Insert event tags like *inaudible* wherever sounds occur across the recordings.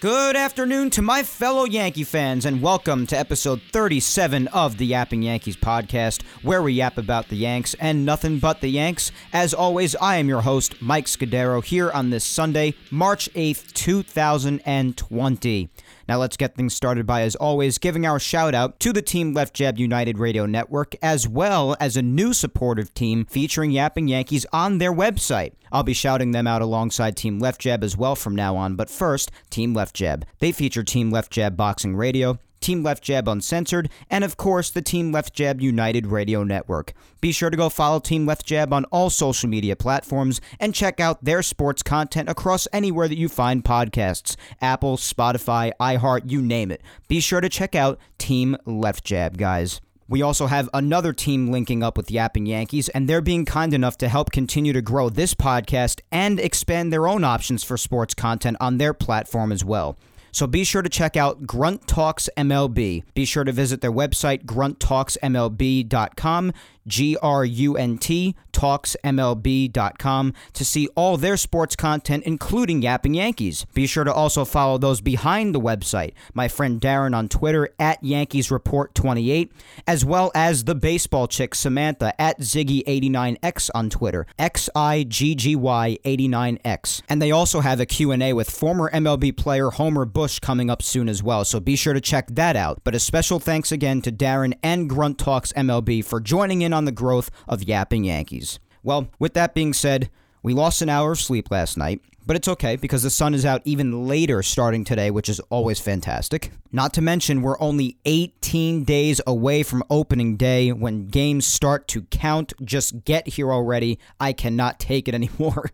Good afternoon to my fellow Yankee fans, and welcome to episode 37 of the Yapping Yankees podcast, where we yap about the Yanks and nothing but the Yanks. As always, I am your host, Mike Scudero, here on this Sunday, March 8th, 2020. Now let's get things started by, as always, giving our shout out to the Team Left Jab United Radio Network, as well as a new supportive team featuring Yapping Yankees on their website. I'll be shouting them out alongside Team Left Jab as well from now on, but first, Team Left Jab. They feature Team Left Jab Boxing Radio, Team Left Jab Uncensored, and of course the Team Left Jab United Radio Network. Be sure to go follow Team Left Jab on all social media platforms and check out their sports content across anywhere that you find podcasts Apple, Spotify, iHeart, you name it. Be sure to check out Team Left Jab, guys. We also have another team linking up with Yapping Yankees, and they're being kind enough to help continue to grow this podcast and expand their own options for sports content on their platform as well. So be sure to check out Grunt Talks MLB. Be sure to visit their website, grunttalksmlb.com, G R U N T, talksmlb.com, to see all their sports content, including Yapping Yankees. Be sure to also follow those behind the website, my friend Darren on Twitter at Yankees Report 28, as well as the baseball chick Samantha at Ziggy89X on Twitter, X I G G Y 89X. And they also have a Q&A with former MLB player Homer Bush coming up soon as well, so be sure to check that out. But a special thanks again to Darren and Grunt Talks MLB for joining in on the growth of Yapping Yankees. Well, with that being said, we lost an hour of sleep last night, but it's okay because the sun is out even later starting today, which is always fantastic. Not to mention, we're only 18 days away from opening day when games start to count. Just get here already. I cannot take it *laughs* anymore.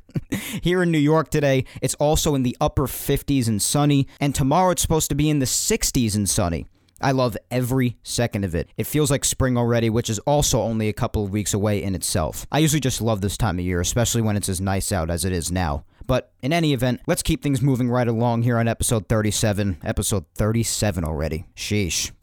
here in New York today, it's also in the upper 50s and sunny, and tomorrow it's supposed to be in the 60s and sunny. I love every second of it. It feels like spring already, which is also only a couple of weeks away in itself. I usually just love this time of year, especially when it's as nice out as it is now. But in any event, let's keep things moving right along here on episode 37. Episode 37 already. Sheesh. *laughs*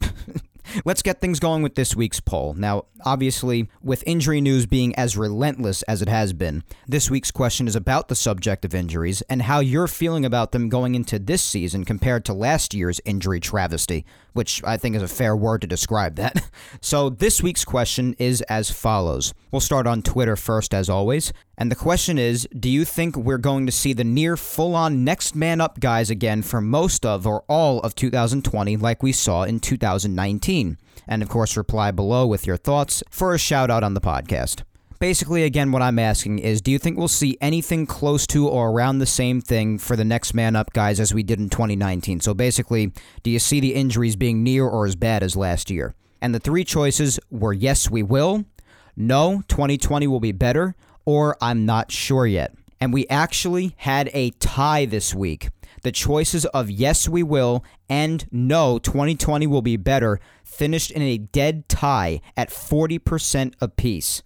Let's get things going with this week's poll. Now, obviously, with injury news being as relentless as it has been, this week's question is about the subject of injuries and how you're feeling about them going into this season compared to last year's injury travesty, which I think is a fair word to describe that. *laughs* So, this week's question is as follows. We'll start on Twitter first, as always. And the question is Do you think we're going to see the near full on next man up guys again for most of or all of 2020 like we saw in 2019? And of course, reply below with your thoughts for a shout out on the podcast. Basically, again, what I'm asking is do you think we'll see anything close to or around the same thing for the next man up guys as we did in 2019? So basically, do you see the injuries being near or as bad as last year? And the three choices were yes, we will, no, 2020 will be better, or I'm not sure yet. And we actually had a tie this week. The choices of yes, we will and no, 2020 will be better finished in a dead tie at 40% apiece,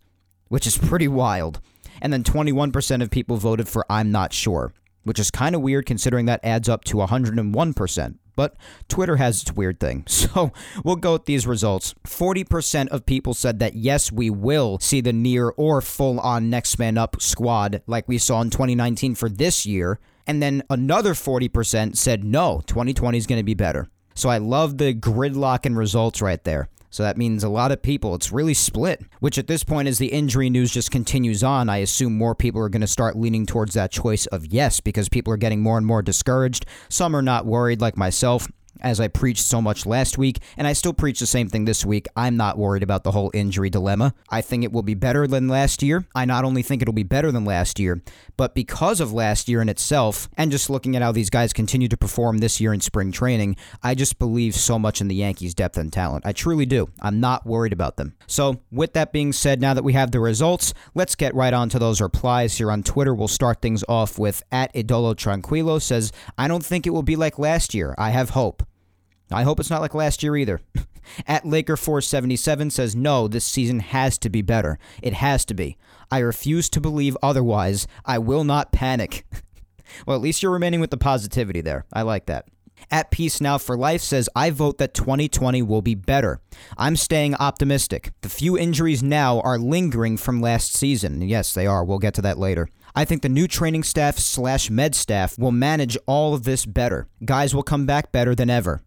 which is pretty wild. And then 21% of people voted for I'm not sure, which is kind of weird considering that adds up to 101%. But Twitter has its weird thing. *laughs* So we'll go with these results. 40% of people said that yes, we will see the near or full on next man up squad like we saw in 2019 for this year. And then another 40% said no, 2020 is going to be better. So I love the gridlock and results right there. So that means a lot of people, it's really split, which at this point, as the injury news just continues on, I assume more people are going to start leaning towards that choice of yes because people are getting more and more discouraged. Some are not worried, like myself. As I preached so much last week, and I still preach the same thing this week. I'm not worried about the whole injury dilemma. I think it will be better than last year. I not only think it'll be better than last year, but because of last year in itself, and just looking at how these guys continue to perform this year in spring training, I just believe so much in the Yankees' depth and talent. I truly do. I'm not worried about them. So, with that being said, now that we have the results, let's get right on to those replies here on Twitter. We'll start things off with at Idolo Tranquilo says, I don't think it will be like last year. I have hope. I hope it's not like last year either. *laughs* At Laker477 says, No, this season has to be better. It has to be. I refuse to believe otherwise. I will not panic. *laughs* well, at least you're remaining with the positivity there. I like that. At Peace Now for Life says, I vote that 2020 will be better. I'm staying optimistic. The few injuries now are lingering from last season. Yes, they are. We'll get to that later. I think the new training staff slash med staff will manage all of this better. Guys will come back better than ever.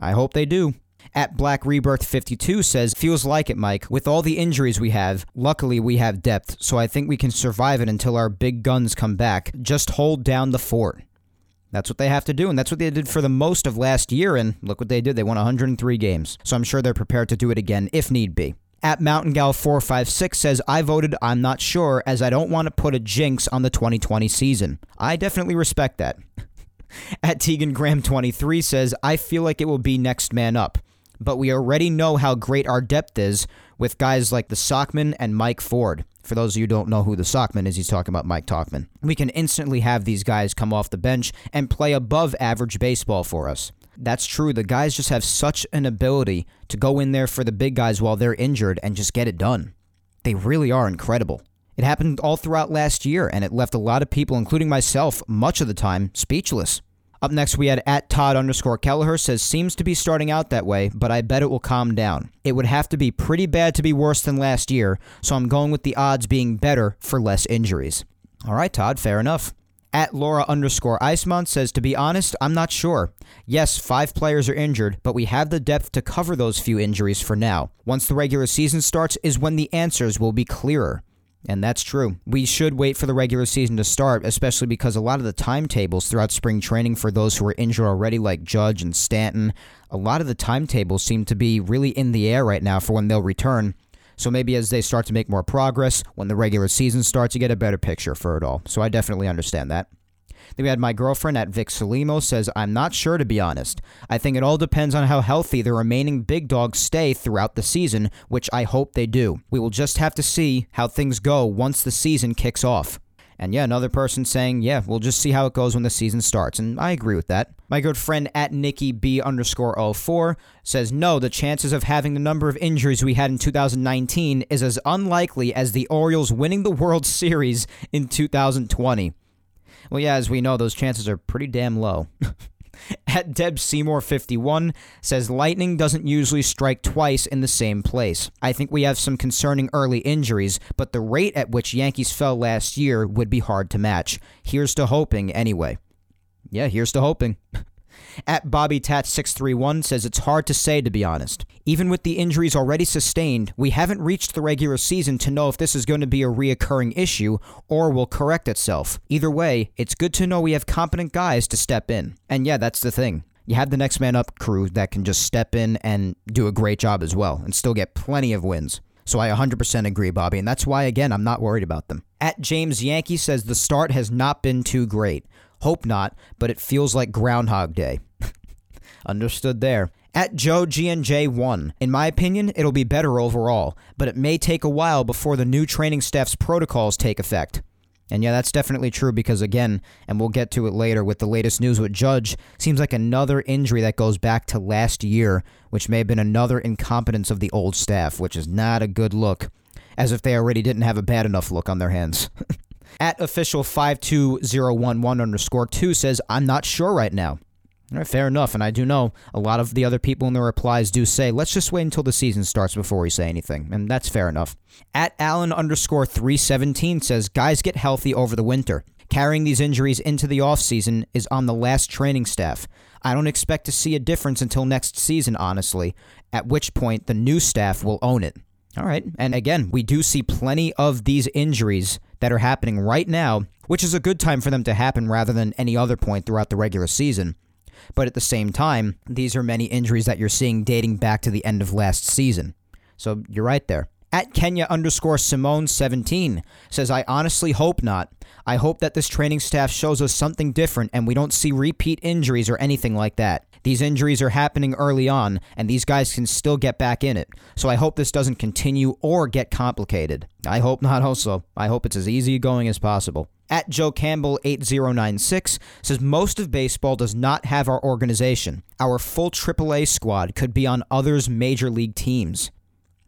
I hope they do. At Black Rebirth 52 says, Feels like it, Mike. With all the injuries we have, luckily we have depth, so I think we can survive it until our big guns come back. Just hold down the fort. That's what they have to do, and that's what they did for the most of last year, and look what they did. They won 103 games, so I'm sure they're prepared to do it again if need be. At Mountain Gal 456 says, I voted I'm not sure as I don't want to put a jinx on the 2020 season. I definitely respect that. *laughs* At Tegan Graham 23 says, I feel like it will be next man up, but we already know how great our depth is with guys like the Sockman and Mike Ford. For those of you who don't know who the Sockman is, he's talking about Mike Tauchman. We can instantly have these guys come off the bench and play above average baseball for us. That's true. The guys just have such an ability to go in there for the big guys while they're injured and just get it done. They really are incredible. It happened all throughout last year, and it left a lot of people, including myself, much of the time, speechless. Up next, we had at Todd underscore Kelleher says, seems to be starting out that way, but I bet it will calm down. It would have to be pretty bad to be worse than last year, so I'm going with the odds being better for less injuries. All right, Todd, fair enough. At Laura underscore Icemont says, to be honest, I'm not sure. Yes, five players are injured, but we have the depth to cover those few injuries for now. Once the regular season starts is when the answers will be clearer. And that's true. We should wait for the regular season to start, especially because a lot of the timetables throughout spring training for those who are injured already, like Judge and Stanton, a lot of the timetables seem to be really in the air right now for when they'll return. So maybe as they start to make more progress, when the regular season starts, you get a better picture for it all. So I definitely understand that. Then we had my girlfriend at Vic Salimo says, I'm not sure to be honest. I think it all depends on how healthy the remaining big dogs stay throughout the season, which I hope they do. We will just have to see how things go once the season kicks off. And yeah, another person saying, yeah, we'll just see how it goes when the season starts. And I agree with that. My good friend at Nikki B underscore 04 says, no, the chances of having the number of injuries we had in 2019 is as unlikely as the Orioles winning the World Series in 2020. Well, yeah, as we know, those chances are pretty damn low. *laughs* At Deb Seymour 51 says lightning doesn't usually strike twice in the same place. I think we have some concerning early injuries, but the rate at which Yankees fell last year would be hard to match. Here's to hoping anyway. Yeah, here's to hoping. *laughs* At Bobby Tat 631 says it's hard to say to be honest. Even with the injuries already sustained, we haven't reached the regular season to know if this is going to be a reoccurring issue or will correct itself. Either way, it's good to know we have competent guys to step in. And yeah, that's the thing. You have the next man up crew that can just step in and do a great job as well and still get plenty of wins. So I 100% agree, Bobby, and that's why, again, I'm not worried about them. At James Yankee says the start has not been too great. Hope not, but it feels like Groundhog Day. Understood there. At Joe GNJ1, in my opinion, it'll be better overall, but it may take a while before the new training staff's protocols take effect. And yeah, that's definitely true because, again, and we'll get to it later with the latest news with Judge, seems like another injury that goes back to last year, which may have been another incompetence of the old staff, which is not a good look, as if they already didn't have a bad enough look on their hands. *laughs* At official 52011 underscore 2 says, I'm not sure right now. Right, fair enough. And I do know a lot of the other people in the replies do say, let's just wait until the season starts before we say anything. And that's fair enough. At Allen underscore 317 says, guys get healthy over the winter. Carrying these injuries into the offseason is on the last training staff. I don't expect to see a difference until next season, honestly, at which point the new staff will own it. All right. And again, we do see plenty of these injuries that are happening right now, which is a good time for them to happen rather than any other point throughout the regular season. But at the same time, these are many injuries that you're seeing dating back to the end of last season. So you're right there. At Kenya underscore Simone 17 says, I honestly hope not. I hope that this training staff shows us something different and we don't see repeat injuries or anything like that. These injuries are happening early on, and these guys can still get back in it. So I hope this doesn't continue or get complicated. I hope not, also. I hope it's as easy going as possible. At Joe Campbell 8096 says most of baseball does not have our organization. Our full AAA squad could be on others' major league teams.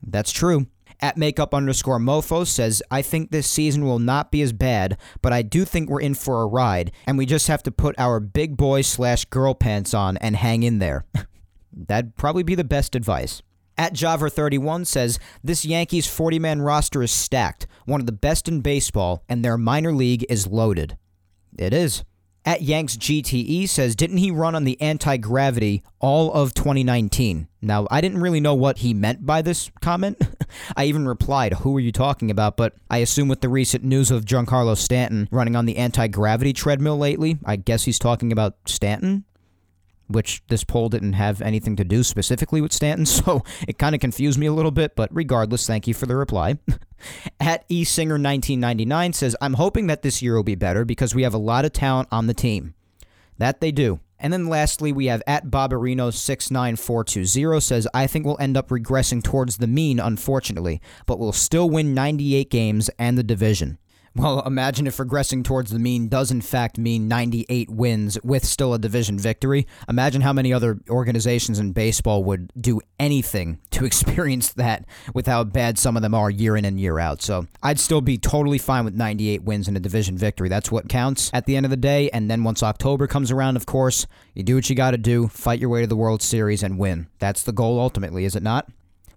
That's true. At makeup underscore mofo says, I think this season will not be as bad, but I do think we're in for a ride, and we just have to put our big boy slash girl pants on and hang in there. *laughs* That'd probably be the best advice. At Java31 says, This Yankees 40 man roster is stacked, one of the best in baseball, and their minor league is loaded. It is. At Yanks GTE says, didn't he run on the anti gravity all of 2019? Now, I didn't really know what he meant by this comment. *laughs* I even replied, Who are you talking about? But I assume with the recent news of Giancarlo Stanton running on the anti gravity treadmill lately, I guess he's talking about Stanton? Which this poll didn't have anything to do specifically with Stanton, *laughs* so it kind of confused me a little bit, but regardless, thank you for the reply. *laughs* At eSinger1999 says, I'm hoping that this year will be better because we have a lot of talent on the team. That they do. And then lastly, we have at Bobarino69420 says, I think we'll end up regressing towards the mean, unfortunately, but we'll still win 98 games and the division. Well, imagine if regressing towards the mean does in fact mean 98 wins with still a division victory. Imagine how many other organizations in baseball would do anything to *laughs* experience that with how bad some of them are year in and year out. So I'd still be totally fine with 98 wins and a division victory. That's what counts at the end of the day. And then once October comes around, of course, you do what you got to do, fight your way to the World Series and win. That's the goal ultimately, is it not?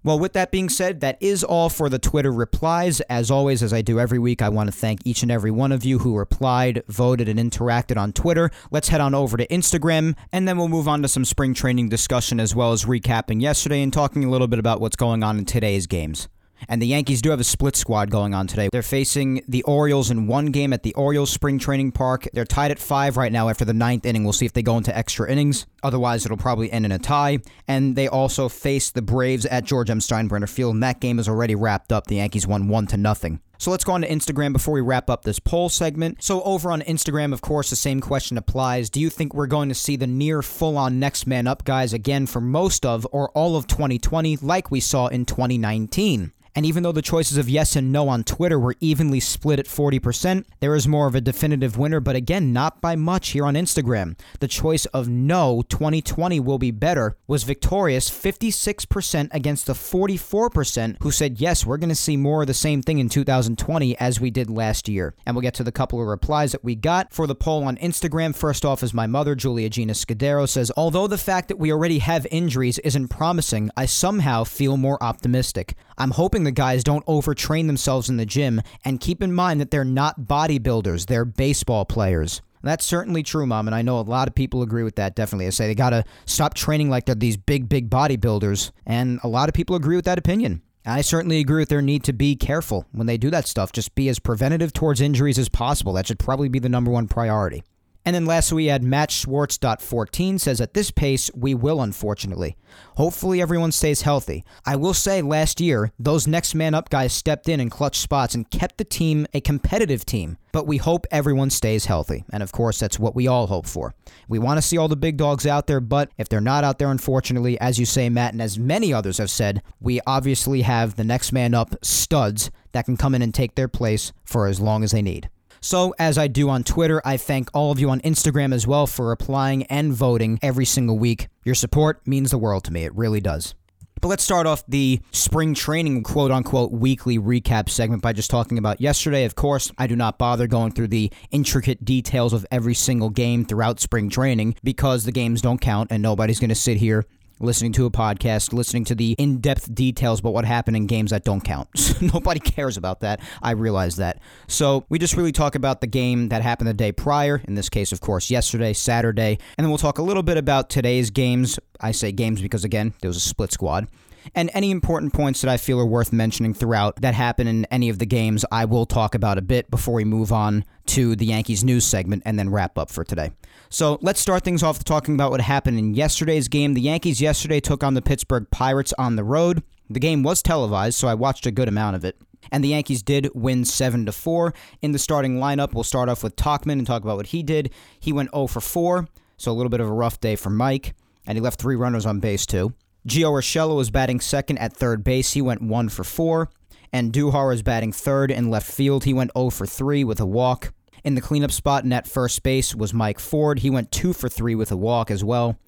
Well, with that being said, that is all for the Twitter replies. As always, as I do every week, I want to thank each and every one of you who replied, voted, and interacted on Twitter. Let's head on over to Instagram, and then we'll move on to some spring training discussion as well as recapping yesterday and talking a little bit about what's going on in today's games. And the Yankees do have a split squad going on today. They're facing the Orioles in one game at the Orioles Spring Training Park. They're tied at five right now after the ninth inning. We'll see if they go into extra innings. Otherwise, it'll probably end in a tie. And they also face the Braves at George M. Steinbrenner Field, and that game is already wrapped up. The Yankees won one to nothing. So let's go on to Instagram before we wrap up this poll segment. So over on Instagram, of course, the same question applies. Do you think we're going to see the near full on next man up guys again for most of or all of 2020 like we saw in 2019? And even though the choices of yes and no on Twitter were evenly split at 40%, there is more of a definitive winner, but again, not by much here on Instagram. The choice of no, 2020 will be better, was victorious 56% against the 44% who said yes, we're going to see more of the same thing in 2020 as we did last year. And we'll get to the couple of replies that we got for the poll on Instagram. First off is my mother, Julia Gina Scudero, says, Although the fact that we already have injuries isn't promising, I somehow feel more optimistic. I'm hoping the guys don't overtrain themselves in the gym and keep in mind that they're not bodybuilders, they're baseball players. That's certainly true, Mom, and I know a lot of people agree with that, definitely. They say they gotta stop training like they're these big, big bodybuilders, and a lot of people agree with that opinion. I certainly agree with their need to be careful when they do that stuff. Just be as preventative towards injuries as possible. That should probably be the number one priority. And then lastly, we had Matt Schwartz.14 says, At this pace, we will, unfortunately. Hopefully, everyone stays healthy. I will say, last year, those next man up guys stepped in and clutch spots and kept the team a competitive team. But we hope everyone stays healthy. And of course, that's what we all hope for. We want to see all the big dogs out there, but if they're not out there, unfortunately, as you say, Matt, and as many others have said, we obviously have the next man up studs that can come in and take their place for as long as they need. So, as I do on Twitter, I thank all of you on Instagram as well for replying and voting every single week. Your support means the world to me. It really does. But let's start off the spring training quote unquote weekly recap segment by just talking about yesterday. Of course, I do not bother going through the intricate details of every single game throughout spring training because the games don't count and nobody's going to sit here listening to a podcast, listening to the in depth details about what happened in games that don't count. *laughs* Nobody cares about that. I realize that. So we just really talk about the game that happened the day prior, in this case, of course, yesterday, Saturday, and then we'll talk a little bit about today's games. I say games because, again, there was a split squad. And any important points that I feel are worth mentioning throughout that happen in any of the games, I will talk about a bit before we move on to the Yankees news segment and then wrap up for today. So let's start things off talking about what happened in yesterday's game. The Yankees yesterday took on the Pittsburgh Pirates on the road. The game was televised, so I watched a good amount of it. And the Yankees did win 7 to 4. In the starting lineup, we'll start off with Tauchman and talk about what he did. He went 0 for 4, so a little bit of a rough day for Mike, and he left three runners on base too. Gio Urshela was batting second at third base. He went 1 for 4. Andujar was batting third in left field. He went 0 for 3 with a walk. In the cleanup spot and at first base was Mike Ford. He went 2 for 3 with a walk as well.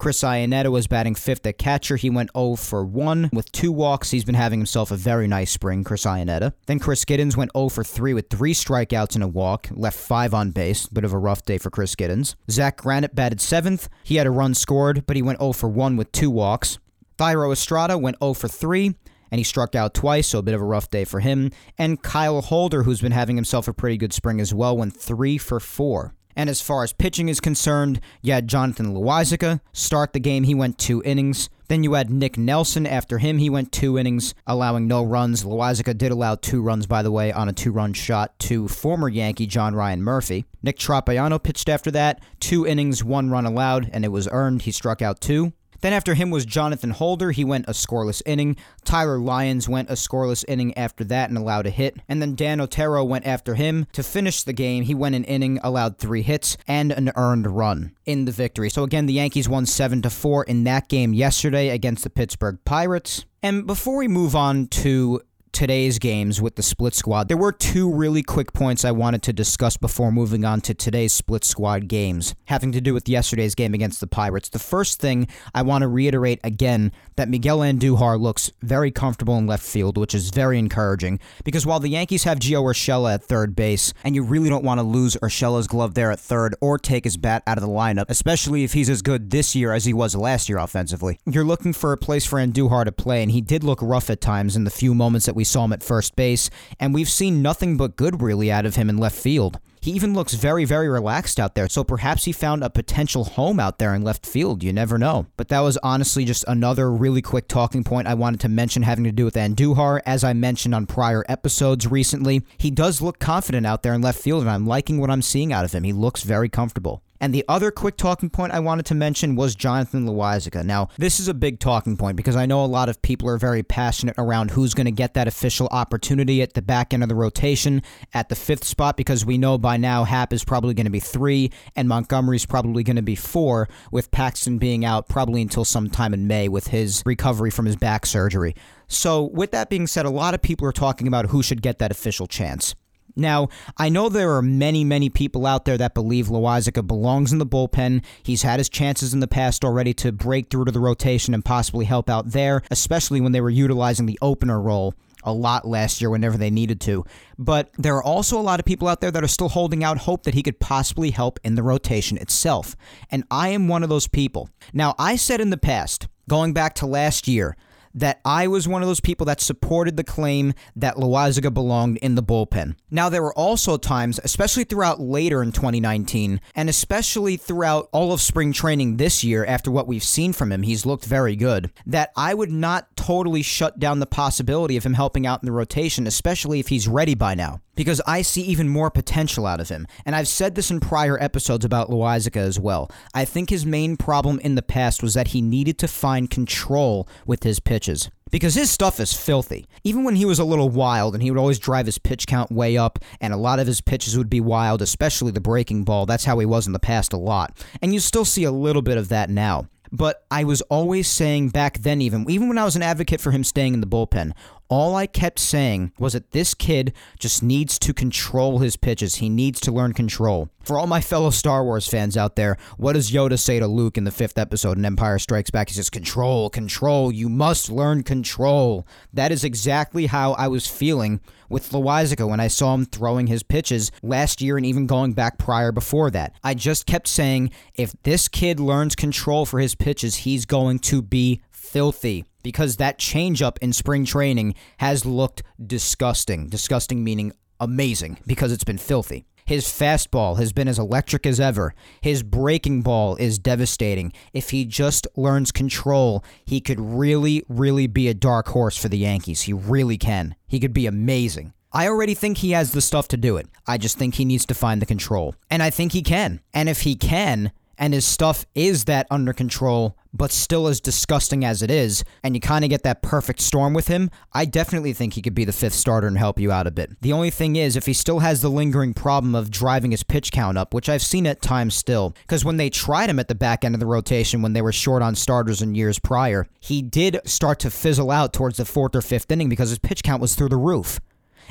Chris Iannetta was batting fifth at catcher. He went 0 for 1 with two walks. He's been having himself a very nice spring, Chris Iannetta. Then Chris Gittens went 0 for 3 with three strikeouts and a walk, left five on base. Bit of a rough day for Chris Gittens. Zach Granite batted seventh. He had a run scored, but he went 0 for 1 with two walks. Thairo Estrada went 0 for 3 and he struck out twice, so a bit of a rough day for him. And Kyle Holder, who's been having himself a pretty good spring as well, went 3 for 4. And as far as pitching is concerned, you had Jonathan Loaisiga start the game. He went two innings. Then you had Nick Nelson. After him, he went two innings, allowing no runs. Loaisiga did allow two runs, by the way, on a two run shot to former Yankee John Ryan Murphy. Nick Tropeano pitched after that. Two innings, one run allowed, and it was earned. He struck out two. Then after him was Jonathan Holder. He went a scoreless inning. Tyler Lyons went a scoreless inning after that and allowed a hit. And then Dan Otero went after him to finish the game. He went an inning, allowed three hits, and an earned run in the victory. So again, the Yankees won 7 to 4 in that game yesterday against the Pittsburgh Pirates. And before we move on to today's games with the split squad, there were two really quick points I wanted to discuss before moving on to today's split squad games, having to do with yesterday's game against the Pirates. The first thing I want to reiterate again that Miguel Andujar looks very comfortable in left field, which is very encouraging because while the Yankees have Gio Urshela at third base, and you really don't want to lose Urshela's glove there at third or take his bat out of the lineup, especially if he's as good this year as he was last year offensively. You're looking for a place for Andujar to play, and he did look rough at times in the few moments that we saw him at first base, and we've seen nothing but good really out of him in left field. He even looks very, very relaxed out there, so perhaps he found a potential home out there in left field. You never know. But that was honestly just another really quick talking point I wanted to mention having to do with Andujar. As I mentioned on prior episodes recently, he does look confident out there in left field, and I'm liking what I'm seeing out of him. He looks very comfortable. And the other quick talking point I wanted to mention was Jonathan Loaisiga. Now, this is a big talking point because I know a lot of people are very passionate around who's going to get that official opportunity at the back end of the rotation at the fifth spot because we know by now Hap is probably going to be three and Montgomery's probably going to be four, with Paxton being out probably until sometime in May with his recovery from his back surgery. So, with that being said, a lot of people are talking about who should get that official chance. Now, I know there are many, many people out there that believe Loaisiga belongs in the bullpen. He's had his chances in the past already to break through to the rotation and possibly help out there, especially when they were utilizing the opener role a lot last year whenever they needed to. But there are also a lot of people out there that are still holding out hope that he could possibly help in the rotation itself. And I am one of those people. Now, I said in the past, going back to last year, that I was one of those people that supported the claim that Loaisiga belonged in the bullpen. Now, there were also times, especially throughout later in 2019, and especially throughout all of spring training this year, after what we've seen from him, he's looked very good, that I would not totally shut down the possibility of him helping out in the rotation, especially if he's ready by now because I see even more potential out of him. And I've said this in prior episodes about Loaisiga as well. I think his main problem in the past was that he needed to find control with his pitches. Because his stuff is filthy. Even when he was a little wild and he would always drive his pitch count way up, and a lot of his pitches would be wild, especially the breaking ball. That's how he was in the past a lot. And you still see a little bit of that now. But I was always saying back then, even even when I was an advocate for him staying in the bullpen, all I kept saying was that this kid just needs to control his pitches. He needs to learn control. For all my fellow Star Wars fans out there, what does Yoda say to Luke in the fifth episode in Empire Strikes Back? He says, Control, control, you must learn control. That is exactly how I was feeling with Loaisiga when I saw him throwing his pitches last year and even going back prior before that. I just kept saying, if this kid learns control for his pitches, he's going to be filthy because that changeup in spring training has looked disgusting. Disgusting meaning amazing because it's been filthy. His fastball has been as electric as ever. His breaking ball is devastating. If he just learns control, he could really, really be a dark horse for the Yankees. He really can. He could be amazing. I already think he has the stuff to do it. I just think he needs to find the control. And I think he can. And if he can, and his stuff is that under control, but still as disgusting as it is, and you kind of get that perfect storm with him, I definitely think he could be the fifth starter and help you out a bit. The only thing is, if he still has the lingering problem of driving his pitch count up, which I've seen at times still, because when they tried him at the back end of the rotation when they were short on starters in years prior, he did start to fizzle out towards the fourth or fifth inning because his pitch count was through the roof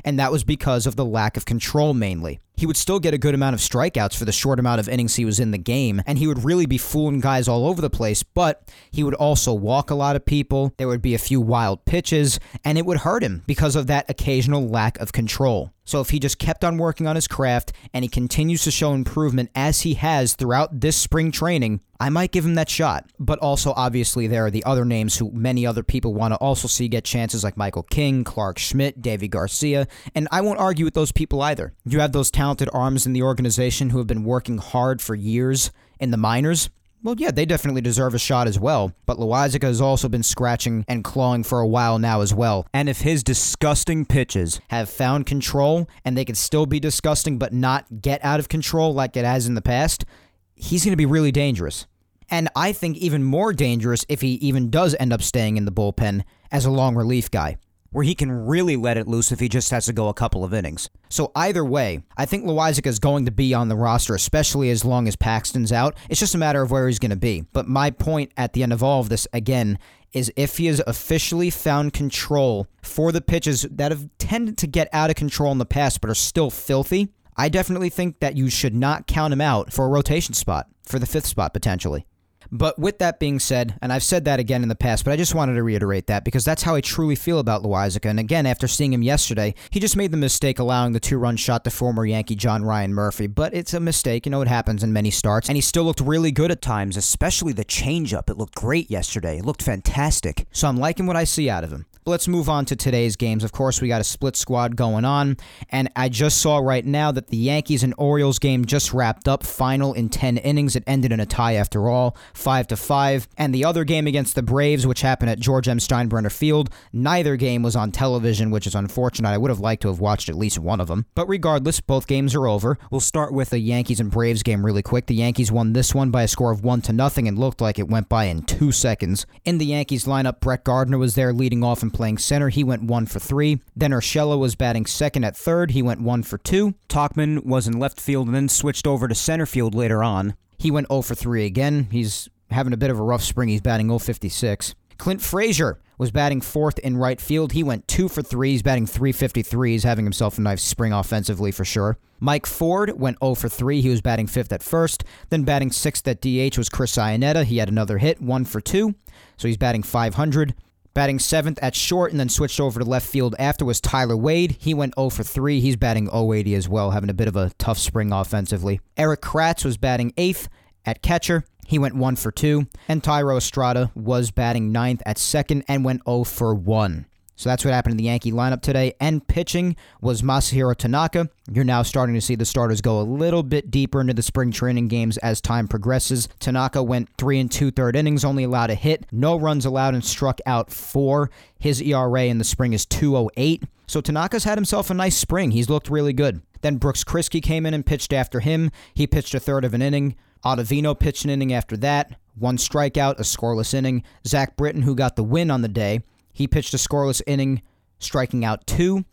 and that was because of the lack of control mainly. He would still get a good amount of strikeouts for the short amount of innings he was in the game, and he would really be fooling guys all over the place, but he would also walk a lot of people. There would be a few wild pitches, and it would hurt him because of that occasional lack of control. So if he just kept on working on his craft and he continues to show improvement as he has throughout this spring training, I might give him that shot. But also, obviously, there are the other names who many other people want to also see get chances like Michael King, Clarke Schmidt, Deivi Garcia, and I won't argue with those people either. You have those talented arms in the organization who have been working hard for years in the minors. Well, yeah, they definitely deserve a shot as well. But Loaisiga has also been scratching and clawing for a while now as well. And if his disgusting pitches have found control and they can still be disgusting but not get out of control like it has in the past, he's going to be really dangerous. And I think even more dangerous if he even does end up staying in the bullpen as a long relief guy where he can really let it loose if he just has to go a couple of innings. So either way, I think Loaisiga is going to be on the roster, especially as long as Paxton's out. It's just a matter of where he's going to be. But my point at the end of all of this, again, is if he has officially found control for the pitches that have tended to get out of control in the past but are still filthy, I definitely think that you should not count him out for a rotation spot, for the fifth spot potentially. But with that being said, and I've said that again in the past, but I just wanted to reiterate that because that's how I truly feel about Loaisiga. And again, after seeing him yesterday, he just made the mistake allowing the two-run shot to former Yankee John Ryan Murphy. But it's a mistake, you know, it happens in many starts. And he still looked really good at times, especially the changeup. It looked great yesterday. It looked fantastic. So I'm liking what I see out of him. But let's move on to today's games. Of course, we got a split squad going on, and I just saw right now that the Yankees and Orioles game just wrapped up, final in 10 innings. It ended in a tie after all, 5 to 5. And the other game against the Braves, which happened at George M. Steinbrenner Field, neither game was on television, which is unfortunate. I would have liked to have watched at least one of them. But regardless, both games are over. We'll start with the Yankees and Braves game really quick. The Yankees won this one by a score of 1 to nothing and looked like it went by in 2 seconds. In the Yankees lineup, Brett Gardner was there leading off and playing center. He went one for three. Then Urshela was batting second at third. He went one for two. Tauchman was in left field and then switched over to center field later on. He went 0 for 3 again. He's having a bit of a rough spring. He's batting 056. Clint Frazier was batting fourth in right field. He went two for three. He's batting 353. He's having himself a nice spring offensively for sure. Mike Ford went 0 for 3. He was batting fifth at first. Then batting sixth at DH was Chris Iannetta. He had another hit, one for two. So he's batting 500. Batting seventh at short and then switched over to left field after was Tyler Wade. He went 0 for 3. He's batting 080 as well, having a bit of a tough spring offensively. Erik Kratz was batting eighth at catcher. He went 1 for 2. And Thairo Estrada was batting ninth at second and went 0 for 1. So that's what happened in the Yankee lineup today. And pitching was Masahiro Tanaka. You're now starting to see the starters go a little bit deeper into the spring training games as time progresses. Tanaka went three and two third innings, only allowed a hit, no runs allowed, and struck out four. His ERA in the spring is 208. So Tanaka's had himself a nice spring. He's looked really good. Then Brooks Kriske came in and pitched after him. He pitched a third of an inning. Ottavino pitched an inning after that. One strikeout, a scoreless inning. Zach Britton, who got the win on the day, he pitched a scoreless inning, striking out two.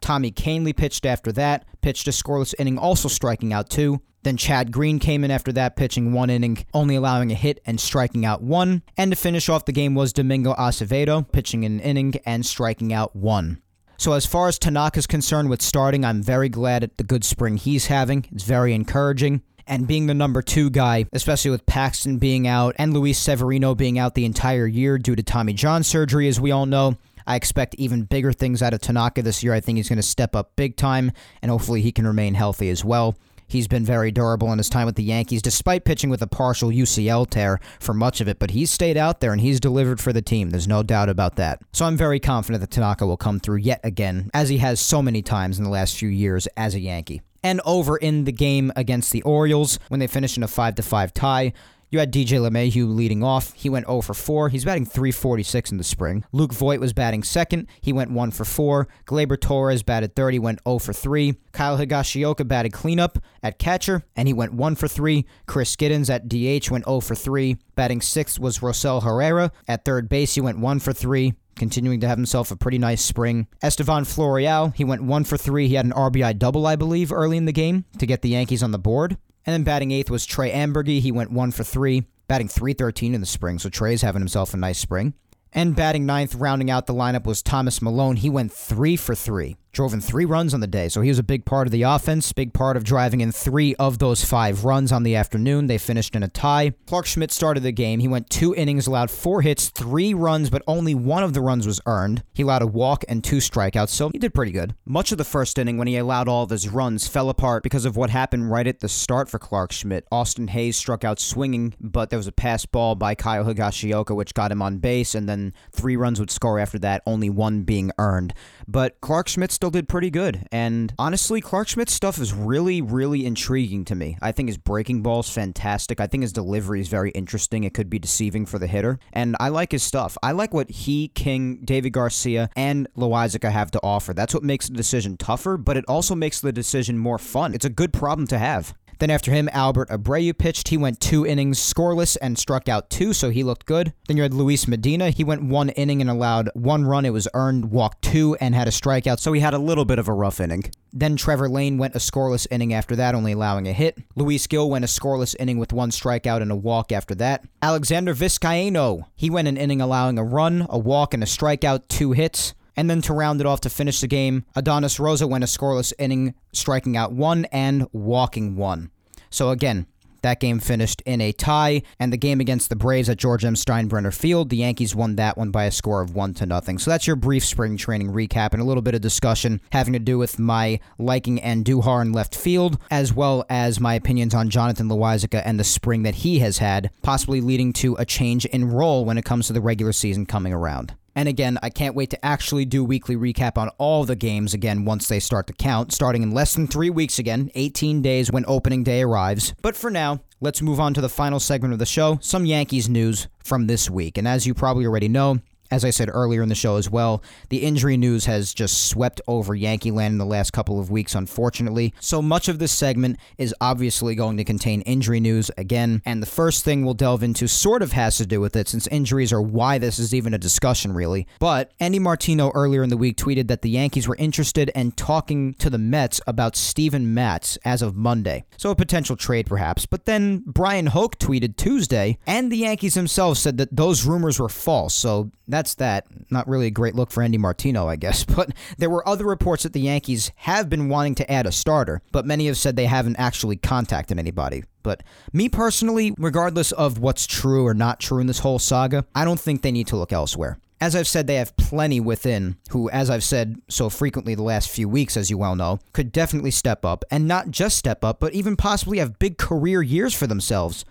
Tommy Kahnle pitched after that, pitched a scoreless inning, also striking out two. Then Chad Green came in after that, pitching one inning, only allowing a hit and striking out one. And to finish off the game was Domingo Acevedo, pitching an inning and striking out one. So as far as Tanaka's concerned with starting, I'm very glad at the good spring he's having. It's very encouraging and being the number two guy, especially with Paxton being out and Luis Severino being out the entire year due to Tommy John surgery, as we all know. I expect even bigger things out of Tanaka this year. I think he's going to step up big time, and hopefully he can remain healthy as well. He's been very durable in his time with the Yankees, despite pitching with a partial UCL tear for much of it, but he's stayed out there and he's delivered for the team. There's no doubt about that. So I'm very confident that Tanaka will come through yet again, as he has so many times in the last few years as a Yankee. And over in the game against the Orioles when they finished in a 5 5 tie. You had DJ LeMahieu leading off. He went 0 for 4. He's batting 346 in the spring. Luke Voit was batting second. He went 1 for 4. Gleyber Torres batted 30, went 0 for 3. Kyle Higashioka batted cleanup at catcher, and he went 1 for 3. Chris Gittens at DH went 0 for 3. Batting sixth was Rosell Herrera. At third base, he went 1 for 3 continuing to have himself a pretty nice spring. Estevan Florial, he went one for three. He had an RBI double, I believe, early in the game to get the Yankees on the board. And then batting eighth was Trey Amburgey. He went one for three, batting 313 in the spring. So Trey's having himself a nice spring. And batting ninth, rounding out the lineup, was Thomas Malone. He went three for three drove in three runs on the day. So he was a big part of the offense, big part of driving in three of those five runs on the afternoon. They finished in a tie. Clarke Schmidt started the game. He went two innings, allowed four hits, three runs, but only one of the runs was earned. He allowed a walk and two strikeouts, so he did pretty good. Much of the first inning, when he allowed all of his runs, fell apart because of what happened right at the start for Clarke Schmidt. Austin Hays struck out swinging, but there was a pass ball by Kyle Higashioka, which got him on base, and then three runs would score after that, only one being earned. But Clarke Schmidt still did pretty good. And honestly, Clarke Schmidt's stuff is really, really intriguing to me. I think his breaking ball is fantastic. I think his delivery is very interesting. It could be deceiving for the hitter. And I like his stuff. I like what he, King, David Garcia, and Loaisiga have to offer. That's what makes the decision tougher, but it also makes the decision more fun. It's a good problem to have. Then after him, Albert Abreu pitched. He went two innings scoreless and struck out two, so he looked good. Then you had Luis Medina. He went one inning and allowed one run. It was earned, walked two, and had a strikeout, so he had a little bit of a rough inning. Then Trevor Lane went a scoreless inning after that, only allowing a hit. Luis Gil went a scoreless inning with one strikeout and a walk after that. Alexander Vizcaino, he went an inning allowing a run, a walk, and a strikeout, two hits. And then to round it off to finish the game, Adonis Rosa went a scoreless inning, striking out one and walking one. So again, that game finished in a tie, and the game against the Braves at George M. Steinbrenner Field, the Yankees won that one by a score of one to nothing. So that's your brief spring training recap and a little bit of discussion having to do with my liking Andujar in left field, as well as my opinions on Jonathan Loaisiga and the spring that he has had, possibly leading to a change in role when it comes to the regular season coming around. And again, I can't wait to actually do weekly recap on all the games again once they start to count, starting in less than three weeks again, 18 days when opening day arrives. But for now, let's move on to the final segment of the show some Yankees news from this week. And as you probably already know, as I said earlier in the show as well, the injury news has just swept over Yankee land in the last couple of weeks, unfortunately. So much of this segment is obviously going to contain injury news again. And the first thing we'll delve into sort of has to do with it, since injuries are why this is even a discussion, really. But Andy Martino earlier in the week tweeted that the Yankees were interested in talking to the Mets about Steven Matz as of Monday. So a potential trade, perhaps. But then Brian Hoch tweeted Tuesday, and the Yankees themselves said that those rumors were false. So that's that. Not really a great look for Andy Martino, I guess. *laughs* But there were other reports that the Yankees have been wanting to add a starter, but many have said they haven't actually contacted anybody. But me personally, regardless of what's true or not true in this whole saga, I don't think they need to look elsewhere. As I've said, they have plenty within who, as I've said so frequently the last few weeks, as you well know, could definitely step up, and not just step up, but even possibly have big career years for themselves.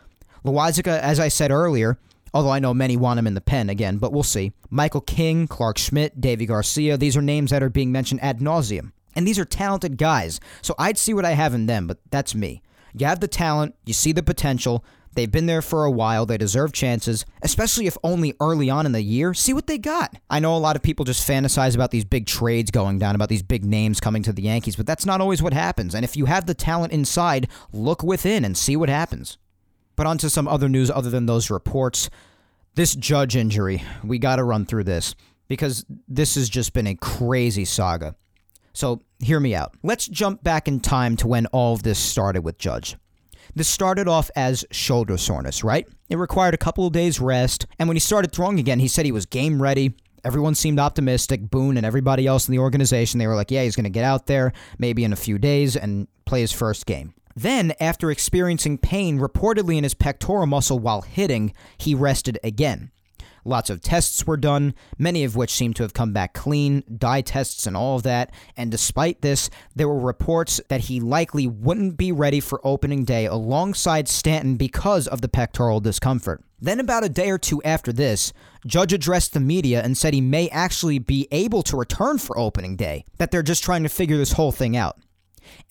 Loaisiga, as I said earlier, although I know many want him in the pen again, but we'll see. Michael King, Clarke Schmidt, Deivi Garcia, these are names that are being mentioned ad nauseum. And these are talented guys, so I'd see what I have in them, but that's me. You have the talent, you see the potential, they've been there for a while, they deserve chances, especially if only early on in the year. See what they got. I know a lot of people just fantasize about these big trades going down, about these big names coming to the Yankees, but that's not always what happens. And if you have the talent inside, look within and see what happens. But onto some other news other than those reports. This judge injury, we got to run through this because this has just been a crazy saga. So, hear me out. Let's jump back in time to when all of this started with Judge. This started off as shoulder soreness, right? It required a couple of days rest, and when he started throwing again, he said he was game ready. Everyone seemed optimistic. Boone and everybody else in the organization, they were like, yeah, he's going to get out there maybe in a few days and play his first game. Then, after experiencing pain reportedly in his pectoral muscle while hitting, he rested again. Lots of tests were done, many of which seemed to have come back clean, dye tests and all of that. And despite this, there were reports that he likely wouldn't be ready for opening day alongside Stanton because of the pectoral discomfort. Then, about a day or two after this, Judge addressed the media and said he may actually be able to return for opening day, that they're just trying to figure this whole thing out.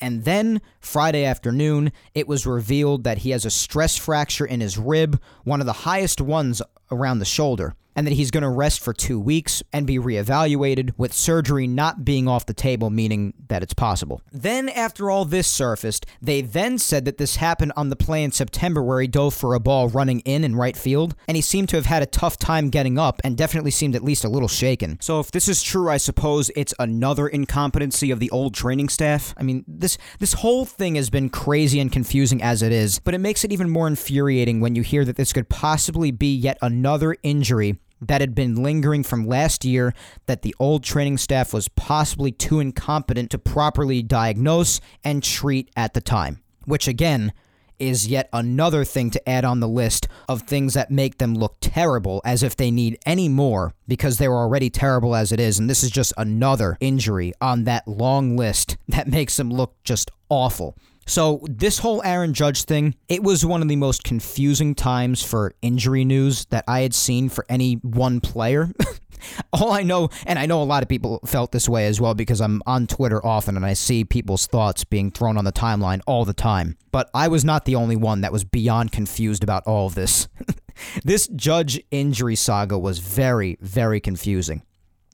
And then Friday afternoon, it was revealed that he has a stress fracture in his rib, one of the highest ones around the shoulder and that he's going to rest for two weeks and be reevaluated, with surgery not being off the table, meaning that it's possible. Then, after all this surfaced, they then said that this happened on the play in September where he dove for a ball running in in right field, and he seemed to have had a tough time getting up and definitely seemed at least a little shaken. So, if this is true, I suppose it's another incompetency of the old training staff. I mean, this this whole thing has been crazy and confusing as it is, but it makes it even more infuriating when you hear that this could possibly be yet another injury that had been lingering from last year that the old training staff was possibly too incompetent to properly diagnose and treat at the time. Which, again, is yet another thing to add on the list of things that make them look terrible as if they need any more because they were already terrible as it is. And this is just another injury on that long list that *laughs* makes them look just awful. So, this whole Aaron Judge thing, it was one of the most confusing times for injury news that I had seen for any one player. *laughs* All I know, and I know a lot of people felt this way as well because I'm on Twitter often and I see people's thoughts being thrown on the timeline all the time. But I was not the only one that was beyond confused about all of this. *laughs* this Judge injury saga was very, very confusing.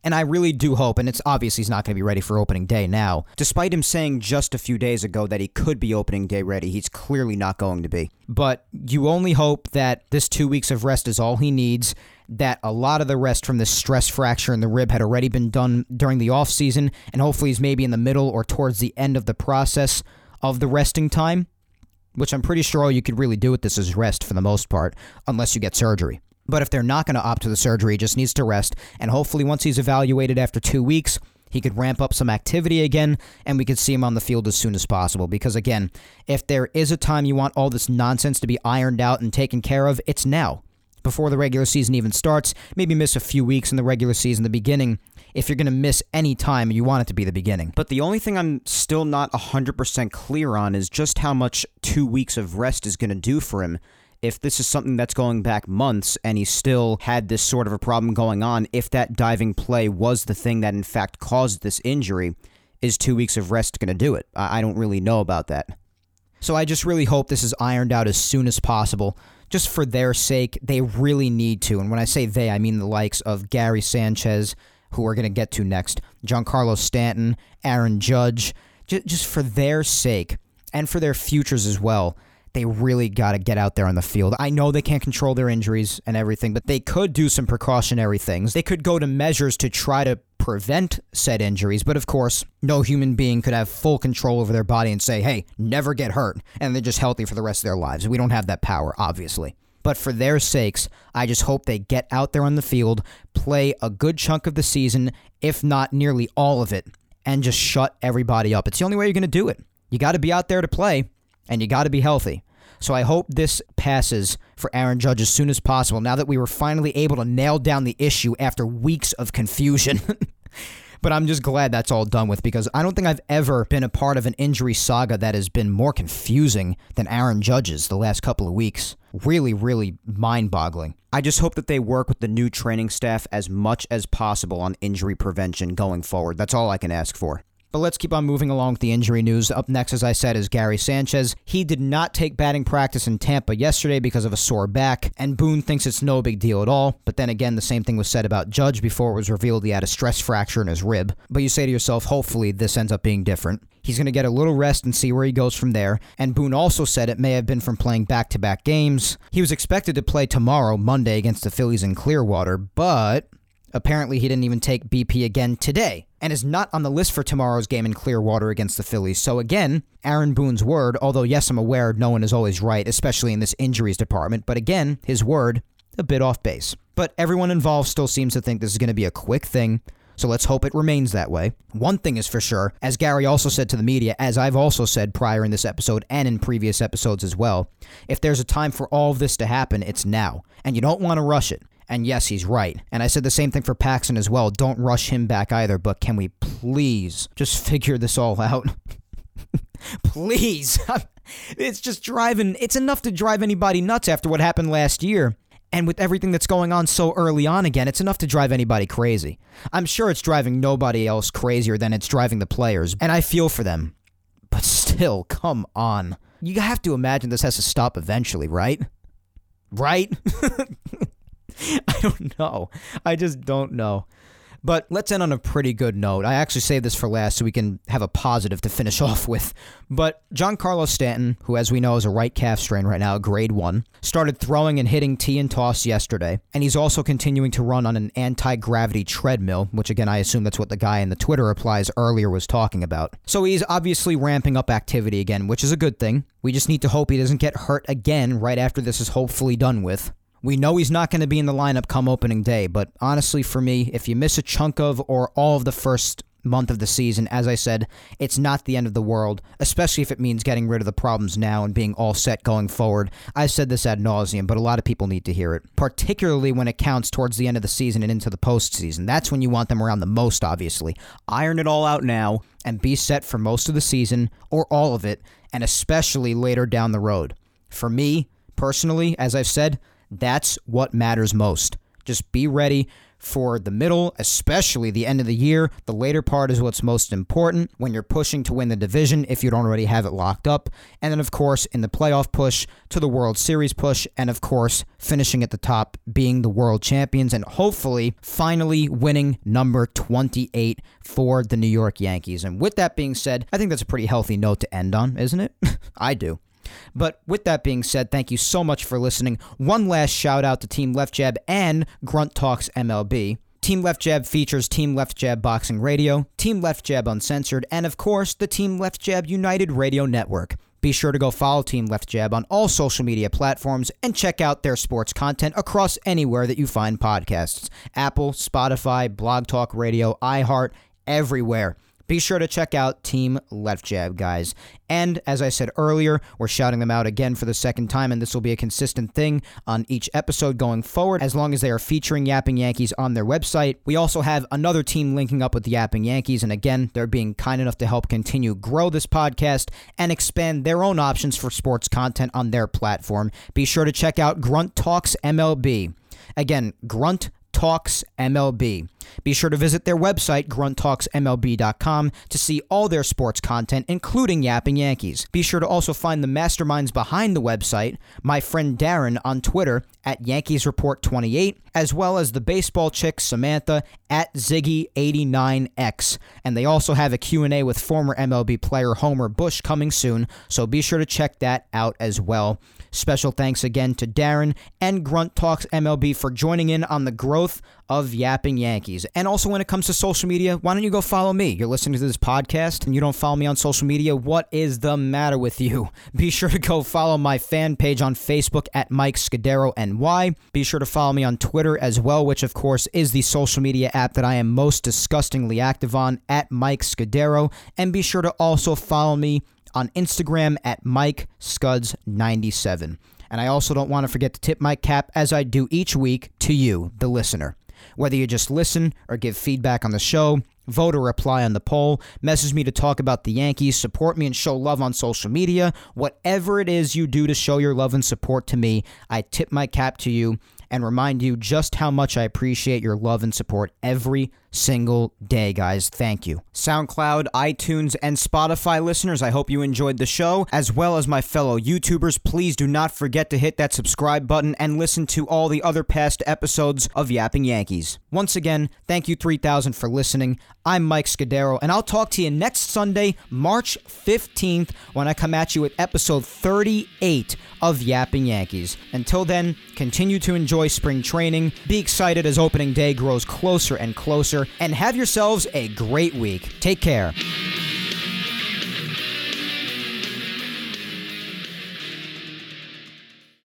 And I really do hope, and it's obvious he's not going to be ready for opening day now. Despite him saying just a few days ago that he could be opening day ready, he's clearly not going to be. But you only hope that this two weeks of rest is all he needs, that a lot of the rest from this stress fracture in the rib had already been done during the off season, and hopefully he's maybe in the middle or towards the end of the process of the resting time, which I'm pretty sure all you could really do with this is rest for the most part, unless you get surgery. But if they're not going to opt to the surgery, he just needs to rest. And hopefully, once he's evaluated after two weeks, he could ramp up some activity again and we could see him on the field as soon as possible. Because, again, if there is a time you want all this nonsense to be ironed out and taken care of, it's now. Before the regular season even starts, maybe miss a few weeks in the regular season, the beginning. If you're going to miss any time, you want it to be the beginning. But the only thing I'm still not 100% clear on is just how much two weeks of rest is going to do for him if this is something that's going back months and he still had this sort of a problem going on, if that diving play was the thing that in fact caused this injury, is two weeks of rest going to do it? I don't really know about that. So I just really hope this is ironed out as soon as possible. Just for their sake, they really need to. And when I say they, I mean the likes of Gary Sanchez, who we're going to get to next, Giancarlo Stanton, Aaron Judge, just for their sake and for their futures as well they really got to get out there on the field. I know they can't control their injuries and everything, but they could do some precautionary things. They could go to measures to try to prevent said injuries, but of course, no human being could have full control over their body and say, hey, never get hurt, and they're just healthy for the rest of their lives. We don't have that power, obviously. But for their sakes, I just hope they get out there on the field, play a good chunk of the season, if not nearly all of it, and just shut everybody up. It's the only way you're going to do it. You got to be out there to play and you got to be healthy. So I hope this passes for Aaron Judge as soon as possible now that we were finally able to nail down the issue after weeks of confusion. *laughs* but I'm just glad that's all done with because I don't think I've ever been a part of an injury saga that has been more confusing than Aaron Judge's the last couple of weeks. Really, really mind boggling. I just hope that they work with the new training staff as much as possible on injury prevention going forward. That's all I can ask for. But let's keep on moving along with the injury news. Up next, as I said, is Gary Sanchez. He did not take batting practice in Tampa yesterday because of a sore back, and Boone thinks it's no big deal at all. But then again, the same thing was said about Judge before it was revealed he had a stress fracture in his rib. But you say to yourself, hopefully this ends up being different. He's going to get a little rest and see where he goes from there. And Boone also said it may have been from playing back to back games. He was expected to play tomorrow, Monday, against the Phillies in Clearwater, but Apparently, he didn't even take BP again today and is not on the list for tomorrow's game in Clearwater against the Phillies. So, again, Aaron Boone's word, although, yes, I'm aware no one is always right, especially in this injuries department, but again, his word, a bit off base. But everyone involved still seems to think this is going to be a quick thing. So let's hope it remains that way. One thing is for sure, as Gary also said to the media, as I've also said prior in this episode and in previous episodes as well, if there's a time for all of this to happen, it's now. And you don't want to rush it. And yes, he's right. And I said the same thing for Paxton as well. Don't rush him back either, but can we please just *laughs* figure this all out? *laughs* please. *laughs* it's just driving, it's enough to drive anybody nuts after what happened last year. And with everything that's going on so early on again, it's enough to drive anybody crazy. I'm sure it's driving nobody else crazier than it's driving the players, and I feel for them. But still, come on. You have to imagine this has to stop eventually, right? Right? *laughs* I don't know. I just don't know. But let's end on a pretty good note. I actually saved this for last so we can have a positive to finish *laughs* off with. But Giancarlo Stanton, who as we know is a right calf strain right now, grade one, started throwing and hitting tee and toss yesterday. And he's also continuing to run on an anti gravity treadmill, which again, I assume that's what the guy in the Twitter replies earlier was talking about. So he's obviously ramping up activity again, which is a good thing. We just need to hope he doesn't get hurt again right after this is hopefully done with. We know he's not going to be in the lineup come opening day, but honestly, for me, if you miss a chunk of or all of the first month of the season, as I said, it's not the end of the world, especially if it means getting rid of the problems now and being all set going forward. I've said this ad nauseum, but a lot of people need to hear it, particularly when it counts towards the end of the season and into the postseason. That's when you want them around the most, obviously. Iron it all out now and be set for most of the season or all of it, and especially later down the road. For me, personally, as I've said, that's what matters most. Just be ready for the middle, especially the end of the year. The later part is what's most important when you're pushing to win the division if you don't already have it locked up. And then, of course, in the playoff push to the World Series push. And, of course, finishing at the top, being the world champions, and hopefully finally winning number 28 for the New York Yankees. And with that being said, I think that's a pretty healthy note to end on, isn't it? *laughs* I do. But with that being said, thank you so much for listening. One last shout out to Team Left Jab and Grunt Talks MLB. Team Left Jab features Team Left Jab Boxing Radio, Team Left Jab Uncensored, and of course, the Team Left Jab United Radio Network. Be sure to go follow Team Left Jab on all social media platforms and check out their sports content across anywhere that you find podcasts Apple, Spotify, Blog Talk Radio, iHeart, everywhere be sure to check out Team Left Jab, guys. And as I said earlier, we're shouting them out again for the second time, and this will be a consistent thing on each episode going forward, as long as they are featuring Yapping Yankees on their website. We also have another team linking up with the Yapping Yankees, and again, they're being kind enough to help continue grow this podcast and expand their own options for sports content on their platform. Be sure to check out Grunt Talks MLB. Again, Grunt Talks MLB. Be sure to visit their website, grunttalksmlb.com, to see all their sports content, including Yapping Yankees. Be sure to also find the masterminds behind the website, my friend Darren on Twitter at Yankees Report 28, as well as the baseball chick Samantha at Ziggy89X. And they also have a Q&A with former MLB player Homer Bush coming soon, so be sure to check that out as well. Special thanks again to Darren and Grunt Talks MLB for joining in on the growth of Yapping Yankees. And also, when it comes to social media, why don't you go follow me? You're listening to this podcast and you don't follow me on social media. What is the matter with you? *laughs* Be sure to go follow my fan page on Facebook at Mike Scudero NY. Be sure to follow me on Twitter as well, which, of course, is the social media app that I am most disgustingly active on at Mike Scudero. And be sure to also follow me on Instagram at Mike Scuds97. And I also don't want to forget to tip my cap as I do each week to you, the listener. Whether you just listen or give feedback on the show, vote or reply on the poll, message me to talk about the Yankees, support me and show love on social media, whatever it is you do to show your love and support to me, I tip my cap to you and remind you just how much I appreciate your love and support every single day, guys. Thank you. SoundCloud, iTunes, and Spotify listeners, I hope you enjoyed the show, as well as my fellow YouTubers. Please do not forget to hit that subscribe button and listen to all the other past episodes of Yapping Yankees. Once again, thank you 3000 for listening. I'm Mike Scudero, and I'll talk to you next Sunday, March 15th, when I come at you with episode 38 of Yapping Yankees. Until then, continue to enjoy spring training, be excited as opening day grows closer and closer Stitcher, and have yourselves a great week. Take care.